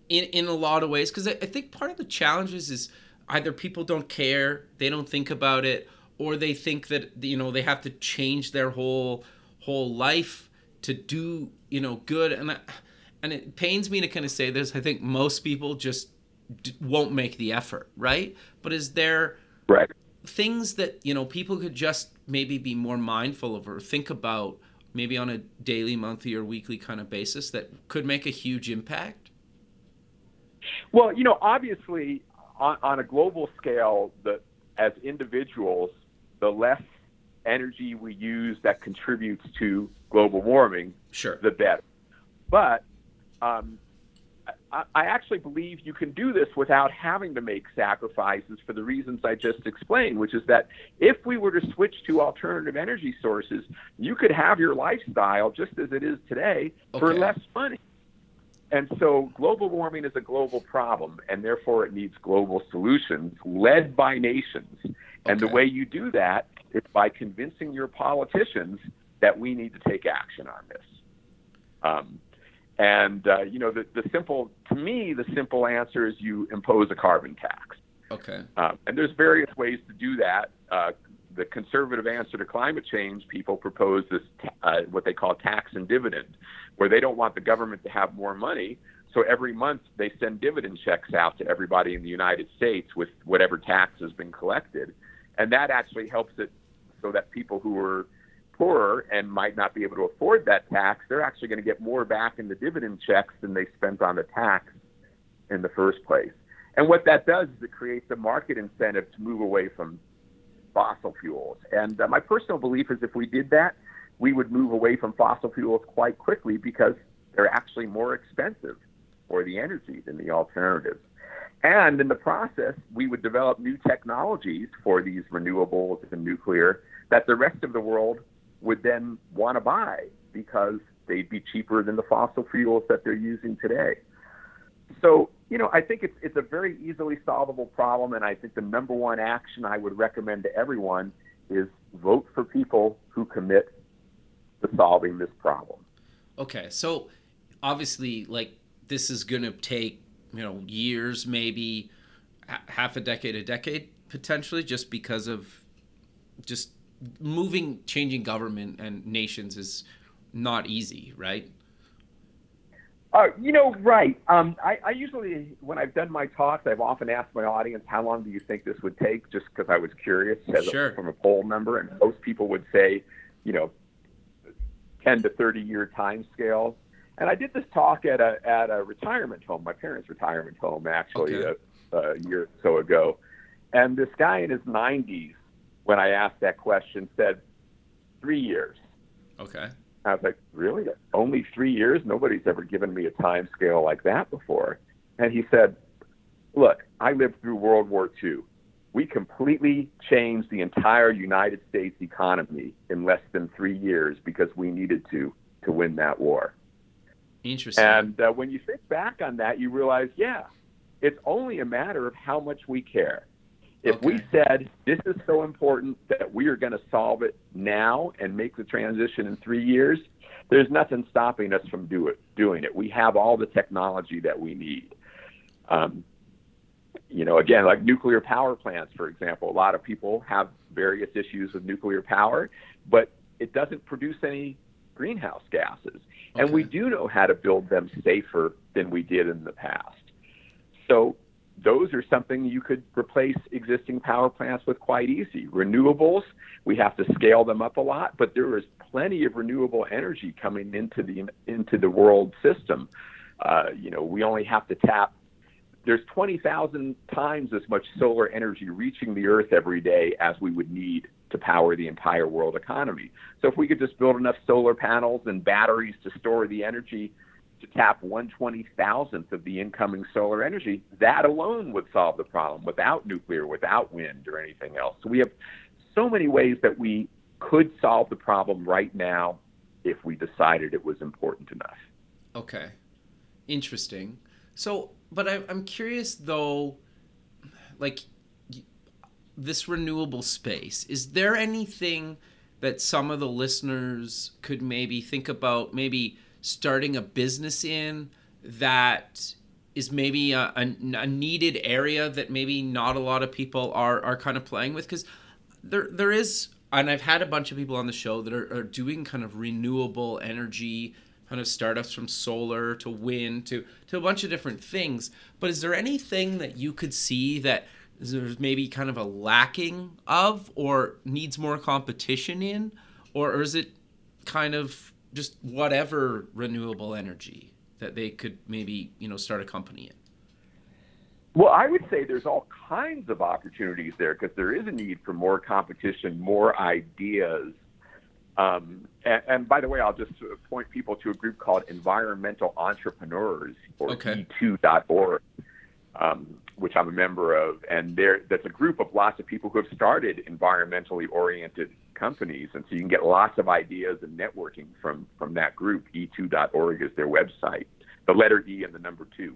in in a lot of ways? Because I, I think part of the challenges is either people don't care, they don't think about it, or they think that you know they have to change their whole whole life to do you know good. And I, and it pains me to kind of say this i think most people just d- won't make the effort right? But is there right. things that you know people could just maybe be more mindful of or think about maybe on a daily monthly or weekly kind of basis that could make a huge impact? Well you know obviously on, on a global scale the as individuals the less energy we use that contributes to global warming, sure, the better. But um, I, I actually believe you can do this without having to make sacrifices for the reasons I just explained, which is that if we were to switch to alternative energy sources, you could have your lifestyle just as it is today okay. for less money. And so global warming is a global problem, and therefore it needs global solutions led by nations. And okay. the way you do that is by convincing your politicians that we need to take action on this. Um, and uh, you know, the, the simple to me, the simple answer is you impose a carbon tax. Okay. Um, and there's various ways to do that. Uh, the conservative answer to climate change, people propose this uh, what they call tax and dividend, where they don't want the government to have more money. So every month they send dividend checks out to everybody in the United States with whatever tax has been collected, and that actually helps it so that people who are poorer and might not be able to afford that tax, they're actually going to get more back in the dividend checks than they spent on the tax in the first place. And what that does is it creates a market incentive to move away from fossil fuels. And uh, my personal belief is if we did that, we would move away from fossil fuels quite quickly because they're actually more expensive for the energy than the alternatives. And in the process, we would develop new technologies for these renewables and nuclear that the rest of the world would then want to buy because they'd be cheaper than the fossil fuels that they're using today. So, you know, I think it's it's a very easily solvable problem, and I think the number one action I would recommend to everyone is vote for people who commit to solving this problem. Okay, so obviously, like this is going to take you know years, maybe half a decade, a decade potentially, just because of just moving, changing government and nations is not easy, right? Uh, you know, right. Um, I, I usually, when I've done my talks, I've often asked my audience, "How long do you think this would take?" Just because I was curious, as sure. a, from a poll number, and most people would say, you know, ten to thirty year time scale. And I did this talk at a at a retirement home, my parents' retirement home, actually, okay. a, a year or so ago. And this guy in his 90s when I asked that question, said three years. Okay. I was like, really? Only three years? Nobody's ever given me a time scale like that before. And he said, look, I lived through World War II. We completely changed the entire United States economy in less than three years because we needed to to win that war. Interesting. And uh, when you think back on that, you realize, yeah, it's only a matter of how much we care If Okay. we said this is so important that we are going to solve it now and make the transition in three years, there's nothing stopping us from do it, doing it. We have all the technology that we need. Um, you know, again, like nuclear power plants, for example, a lot of people have various issues with nuclear power, but it doesn't produce any greenhouse gases. And we do know how to build them safer than we did in the past. So those are something you could replace existing power plants with quite easy. Renewables, we have to scale them up a lot, but there is plenty of renewable energy coming into the into the world system. Uh, you know, we only have to tap. There's 20,000 times as much solar energy reaching the Earth every day as we would need to power the entire world economy. So if we could just build enough solar panels and batteries to store the energy to tap 120,000th of the incoming solar energy, that alone would solve the problem without nuclear, without wind or anything else. So we have so many ways that we could solve the problem right now if we decided it was important enough. Okay. Interesting. So, but I, I'm curious though, like this renewable space, is there anything that some of the listeners could maybe think about maybe starting a business in that is maybe a, a, a needed area that maybe not a lot of people are, are kind of playing with? Because there there is and I've had a bunch of people on the show that are, are doing kind of renewable energy kind of startups from solar to wind to to a bunch of different things. But is there anything that you could see that there's maybe kind of a lacking of or needs more competition in? Or, or is it kind of just whatever renewable energy that they could maybe, you know, start a company in? Well, I would say there's all kinds of opportunities there because there is a need for more competition, more ideas. Um, and, and by the way, I'll just point people to a group called Environmental Entrepreneurs or Okay. E2.org, um, which I'm a member of. And there, that's a group of lots of people who have started environmentally oriented companies. And so you can get lots of ideas and networking from, from that group. E2.org is their website, the letter E and the number two.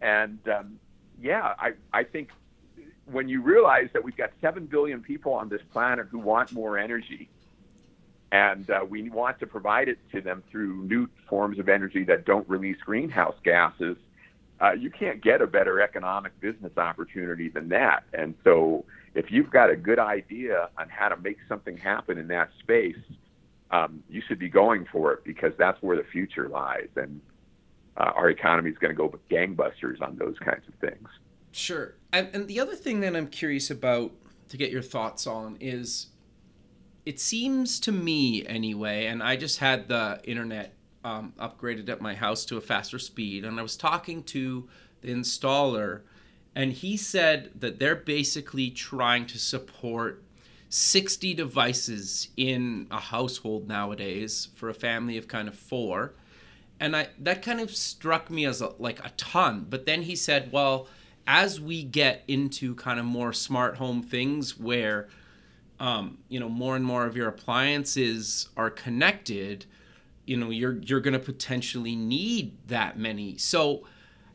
And um, yeah, I, I think when you realize that we've got 7 billion people on this planet who want more energy, and uh, we want to provide it to them through new forms of energy that don't release greenhouse gases, uh, you can't get a better economic business opportunity than that. And so, if you've got a good idea on how to make something happen in that space, um, you should be going for it because that's where the future lies. And uh, our economy is going to go gangbusters on those kinds of things. Sure. And, and the other thing that I'm curious about to get your thoughts on is it seems to me, anyway, and I just had the internet um, upgraded at my house to a faster speed, and I was talking to the installer, and he said that they're basically trying to support 60 devices in a household nowadays for a family of kind of four and I that kind of struck me as a, like a ton. But then he said, well, as we get into kind of more smart home things where um, you know more and more of your appliances are connected, you know you're you're going to potentially need that many. So,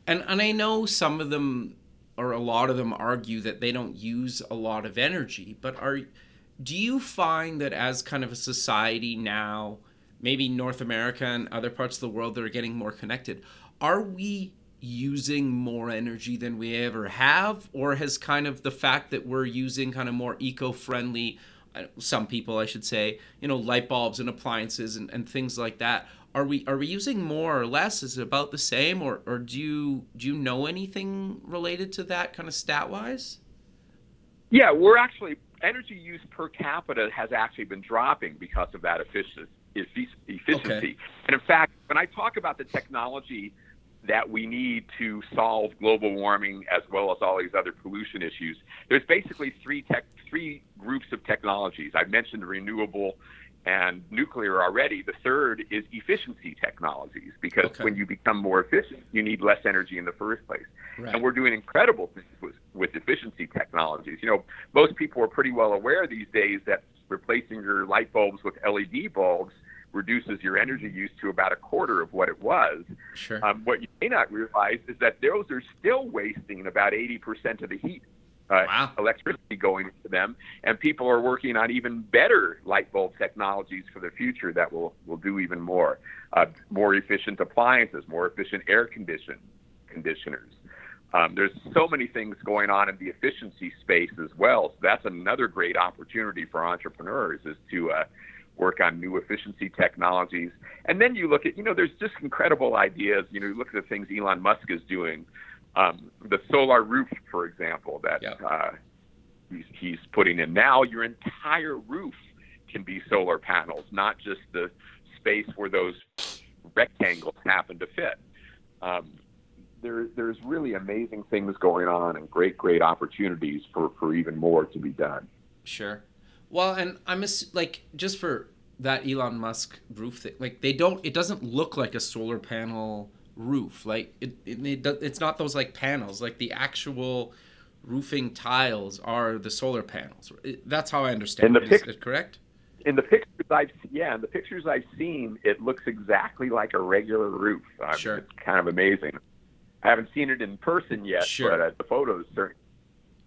and and I know some of them or a lot of them argue that they don't use a lot of energy, but are do you find that as kind of a society now? maybe North America and other parts of the world that are getting more connected, are we using more energy than we ever have? Or has kind of the fact that we're using kind of more eco friendly, some people I should say, you know, light bulbs and appliances and, and things like that, are we are we using more or less? Is it about the same or, or do you do you know anything related to that kind of stat wise? Yeah, we're actually energy use per capita has actually been dropping because of that efficiency. Efficiency, Okay. and in fact, when I talk about the technology that we need to solve global warming as well as all these other pollution issues, there's basically three tech, three groups of technologies. I've mentioned renewable and nuclear already. The third is efficiency technologies because Okay. when you become more efficient, you need less energy in the first place. Right. And we're doing incredible things with, with efficiency technologies. You know, most people are pretty well aware these days that replacing your light bulbs with LED bulbs reduces your energy use to about a quarter of what it was. Sure. Um, what you may not realize is that those are still wasting about 80% of the heat uh, Wow. electricity going to them, and people are working on even better light bulb technologies for the future that will will do even more, uh, more efficient appliances, more efficient air condition conditioners. Um, there's so many things going on in the efficiency space as well. So that's another great opportunity for entrepreneurs is to uh, work on new efficiency technologies. And then you look at, you know, there's just incredible ideas. You know, you look at the things Elon Musk is doing. Um, the solar roof, for example, that uh, he's, he's putting in now. Your entire roof can be solar panels, not just the space where those rectangles happen to fit. Um, there, there's really amazing things going on and great, great opportunities for, for even more to be done. Sure. Well, and I'm ass- like just for that Elon Musk roof thing, like they don't. It doesn't look like a solar panel roof. Like it, it, it it's not those like panels. Like the actual roofing tiles are the solar panels. It- that's how I understand the it. Is pic- it correct? In the pictures I've yeah, in the pictures I've seen, it looks exactly like a regular roof. Sure. It's kind of amazing. I haven't seen it in person yet, Sure. but uh, the photos, cer-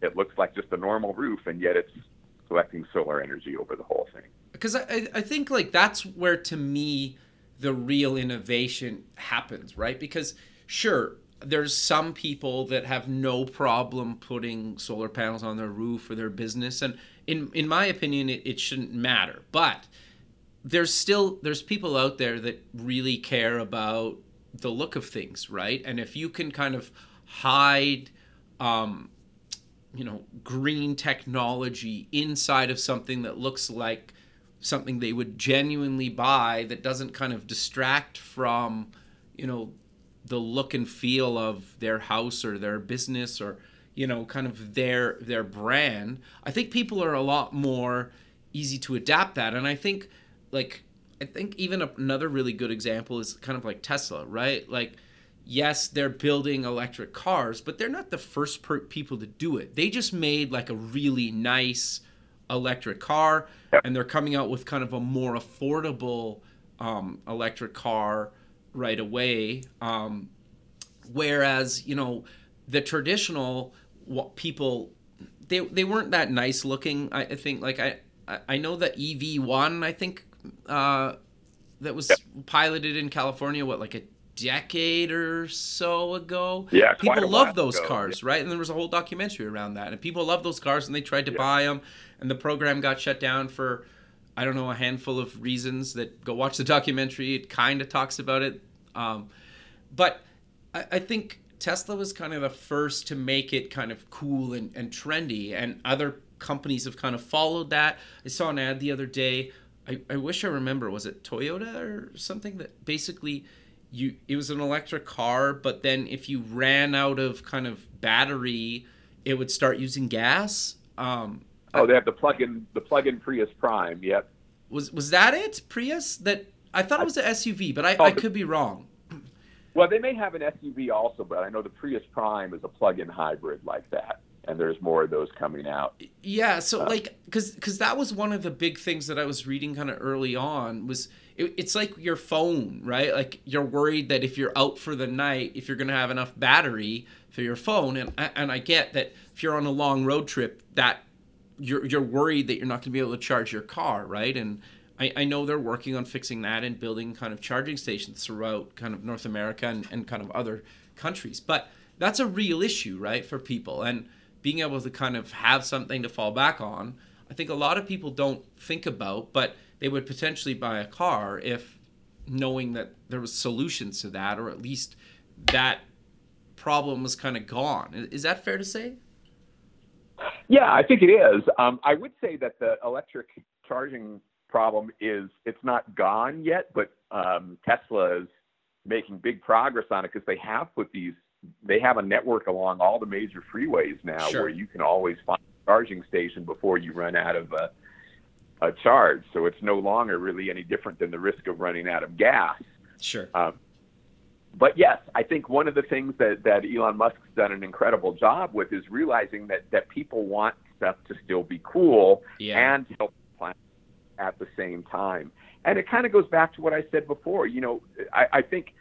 it looks like just a normal roof, and yet it's collecting solar energy over the whole thing. because I, I- think like that's where to me the real innovation happens right? Because sure there's some people that have no problem putting solar panels on their roof for their business and in in my opinion it, it shouldn't matter. But there's still there's people out there that really care about the look of things right? And if you can kind of hide um, you know green technology inside of something that looks like something they would genuinely buy that doesn't kind of distract from you know the look and feel of their house or their business or you know kind of their their brand. I think people are a lot more easy to adapt that. And i think like i think even another really good example is kind of like tesla right? Like yes, they're building electric cars, but they're not the first per- people to do it. They just made like a really nice electric car, and they're coming out with kind of a more affordable um, electric car right away. Um, whereas, you know, the traditional what people they they weren't that nice looking. I, I think like I I- know that EV one I think uh, that was piloted in California what like a decade or so ago. Yeah, people a love those ago, cars, right? And there was a whole documentary around that, and people love those cars, and they tried to Yeah. buy them, and the program got shut down for I don't know a handful of reasons. That go watch the documentary. It kind of talks about it, um, but I, I think Tesla was kind of the first to make it kind of cool and, and trendy, and other companies have kind of followed that. I saw an ad the other day. I, I wish I remember. Was it Toyota or something that basically you it was an electric car, but then if you ran out of kind of battery, it would start using gas. Um, Oh, they have the plug-in the plug-in Prius Prime. Yep. was was that it? Prius? That I thought it was an SUV, but I, Oh, I could be wrong. Well, they may have an SUV also, but I know the Prius Prime is a plug-in hybrid like that, and there's more of those coming out. Yeah, so uh, like, cause, cause that was one of the big things that I was reading kind of early on was it, it's like your phone, right? Like you're worried that if you're out for the night, if you're gonna have enough battery for your phone, and I- and I get that if you're on a long road trip, that you're you're worried that you're not gonna be able to charge your car, right? And I, I know they're working on fixing that and building kind of charging stations throughout kind of North America and, and kind of other countries. But that's a real issue, right, for people. And being able to kind of have something to fall back on, I think a lot of people don't think about, but they would potentially buy a car if knowing that there was solutions to that, or at least that problem was kind of gone. Is- that fair to say? Yeah, I think it is. Um, I would say that the electric charging problem is it's not gone yet, but um, Tesla is making big progress on it because they have put these. They have a network along all the major freeways now Sure. where you can always find a charging station before you run out of a, a charge. So it's no longer really any different than the risk of running out of gas. Sure. Um, but yes, I think one of the things that, that Elon Musk's done an incredible job with is realizing that, that people want stuff to still be cool Yeah. and help the planet at the same time. And it kind of goes back to what I said before. You know, I, I think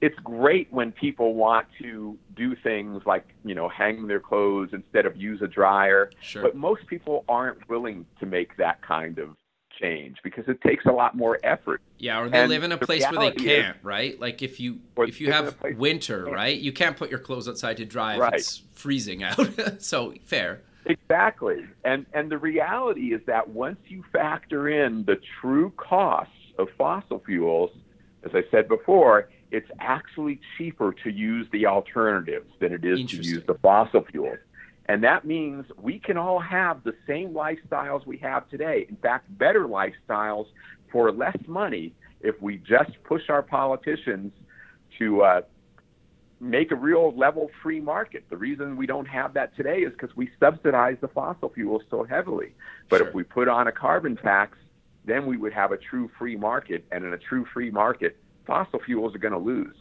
it's great when people want to do things like you know hang their clothes instead of use a dryer. Sure. But most people aren't willing to make that kind of change because it takes a lot more effort. Yeah, or they And live in a the place where they can't, right? Like if you if you live in a have winter, right? You can't put your clothes outside to dry if Right. it's freezing out. so fair. Exactly. And and the reality is that once you factor in the true costs of fossil fuels, as I said before, it's actually cheaper to use the alternatives than it is to use the fossil fuels. And that means we can all have the same lifestyles we have today. In fact, better lifestyles for less money if we just push our politicians to uh, make a real level free market. The reason we don't have that today is because we subsidize the fossil fuels so heavily. But Sure. if we put on a carbon tax, then we would have a true free market. And in a true free market, fossil fuels are going to lose.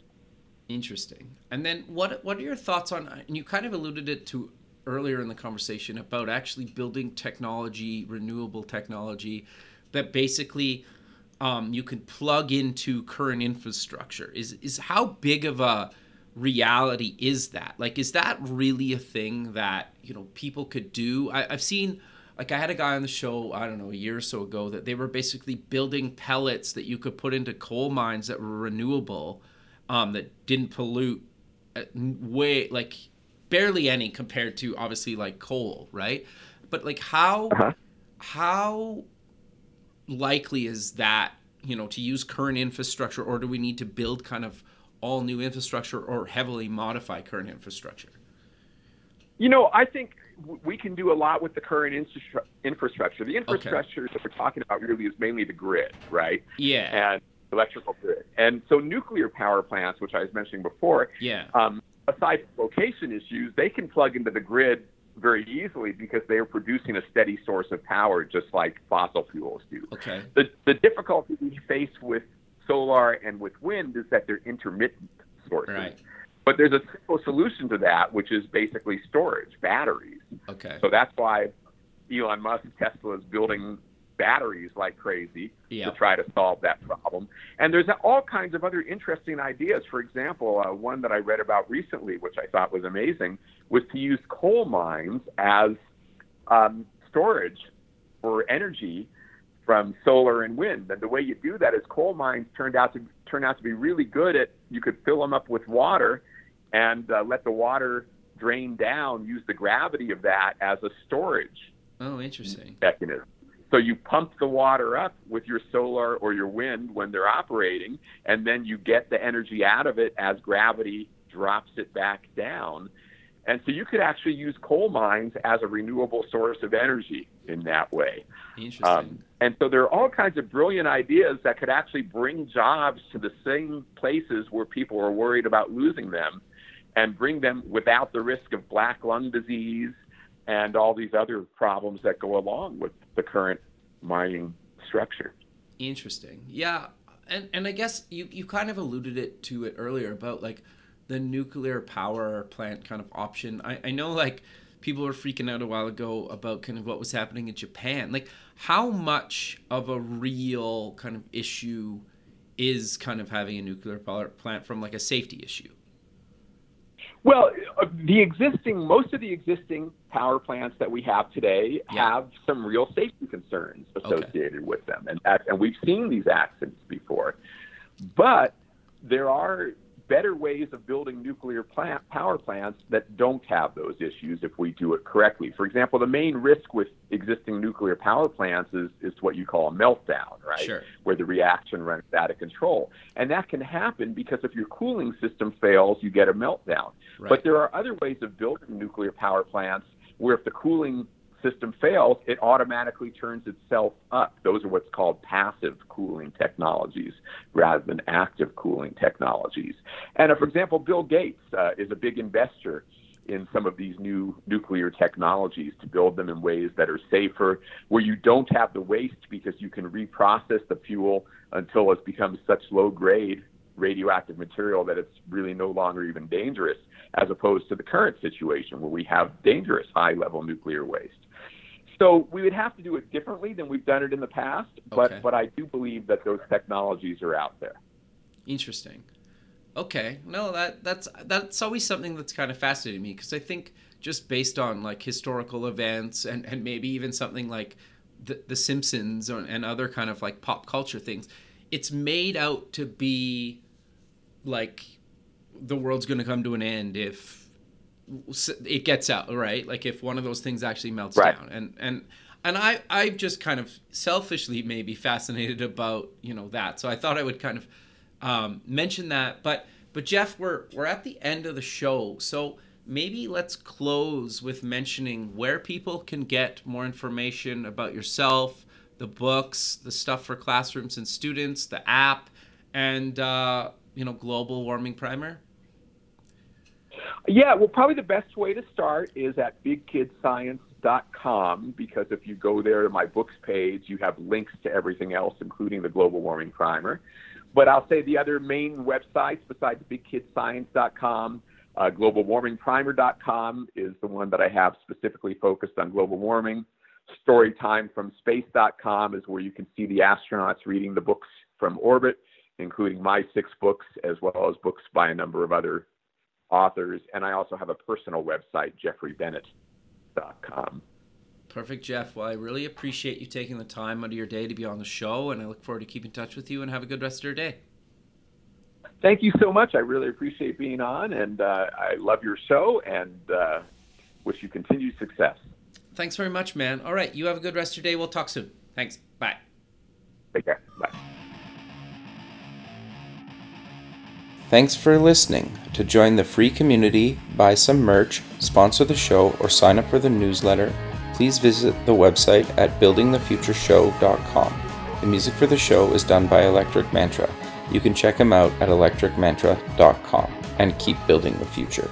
Interesting. And then what what are your thoughts on and you kind of alluded it to earlier in the conversation about actually building technology, renewable technology that basically um, you can plug into current infrastructure. Is is how big of a reality is that? Like is that really a thing that, you know, people could do? I, I've seen like I had a guy on the show, I don't know, a year or so ago that they were basically building pellets that you could put into coal mines that were renewable um, that didn't pollute uh, way like barely any compared to obviously like coal, right? But like how Uh-huh. how likely is that you know to use current infrastructure, or do we need to build kind of all new infrastructure or heavily modify current infrastructure? You know, I think we can do a lot with the current infrastructure. The infrastructure that we're talking about really is mainly the grid, right? Yeah, And electrical grid. And so nuclear power plants, which I was mentioning before, yeah, um, aside from location issues, they can plug into the grid very easily because they are producing a steady source of power just like fossil fuels do. okay, The, the difficulty we face with solar and with wind is that they're intermittent sources. right, But there's a simple solution to that, which is basically storage, batteries. okay, So that's why Elon Musk, Tesla is building batteries like crazy yeah, to try to solve that problem. And there's all kinds of other interesting ideas. For example, uh, one that I read about recently, which I thought was amazing, was to use coal mines as um, storage for energy from solar and wind. And the way you do that is coal mines turned out to turn out to be really good at you could fill them up with water and uh, let the water drain down, use the gravity of that as a storage Oh, interesting. mechanism. So you pump the water up with your solar or your wind when they're operating, and then you get the energy out of it as gravity drops it back down. And so you could actually use coal mines as a renewable source of energy in that way. Interesting. Um, and so there are all kinds of brilliant ideas that could actually bring jobs to the same places where people are worried about losing them and bring them without the risk of black lung disease and all these other problems that go along with the current mining structure. Interesting. Yeah, and and I guess you you kind of alluded it to it earlier about like the nuclear power plant kind of option. I I know like people were freaking out a while ago about kind of what was happening in Japan. Like how much of a real kind of issue is kind of having a nuclear power plant from like a safety issue? Well, uh, the existing, most of the existing power plants that we have today Yeah. have some real safety concerns Okay. associated with them, and and we've seen these accidents before. But there are better ways of building nuclear plant, power plants that don't have those issues if we do it correctly. For example, the main risk with existing nuclear power plants is, is what you call a meltdown, right? Sure. Where the reaction runs out of control. And that can happen because if your cooling system fails, you get a meltdown. Right. But there are other ways of building nuclear power plants where if the cooling system fails, it automatically turns itself up. Those are what's called passive cooling technologies rather than active cooling technologies. And uh, for example, Bill Gates uh, is a big investor in some of these new nuclear technologies to build them in ways that are safer, where you don't have the waste because you can reprocess the fuel until it becomes such low grade radioactive material that it's really no longer even dangerous, as opposed to the current situation where we have dangerous high level nuclear waste. So we would have to do it differently than we've done it in the past, but Okay. but I do believe that those technologies are out there. Interesting. Okay, no, that that's that's always something that's kind of fascinating me because I think just based on like historical events and and maybe even something like the the Simpsons and other kind of like pop culture things, it's made out to be like the world's going to come to an end if it gets out, right? Like if one of those things actually melts Right. down, and and and I I've just kind of selfishly maybe fascinated about you know that, so I thought I would kind of um, mention that. But but Jeff, we're we're at the end of the show, so maybe let's close with mentioning where people can get more information about yourself, the books, the stuff for classrooms and students, the app, and uh, you know global warming primer. Yeah, well, probably the best way to start is at bigkidscience.com because if you go there to my books page, you have links to everything else, including the global warming primer. But I'll say the other main websites besides bigkidscience.com, uh, globalwarmingprimer.com is the one that I have specifically focused on global warming. Storytimefromspace.com is where you can see the astronauts reading the books from orbit, including my six books, as well as books by a number of other authors. And I also have a personal website, jeffreybennett.com. Perfect, Jeff. Well, I really appreciate you taking the time out of your day to be on the show, and I look forward to keeping in touch with you and have a good rest of your day. Thank you so much. I really appreciate being on, and uh, I love your show and uh, wish you continued success. Thanks very much, man. All right, you have a good rest of your day. We'll talk soon. Thanks. Bye. Take care. Bye. Thanks for listening. To join the free community, buy some merch, sponsor the show, or sign up for the newsletter, please visit the website at buildingthefutureshow.com. The music for the show is done by Electric Mantra. You can check him out at electricmantra.com and keep building the future.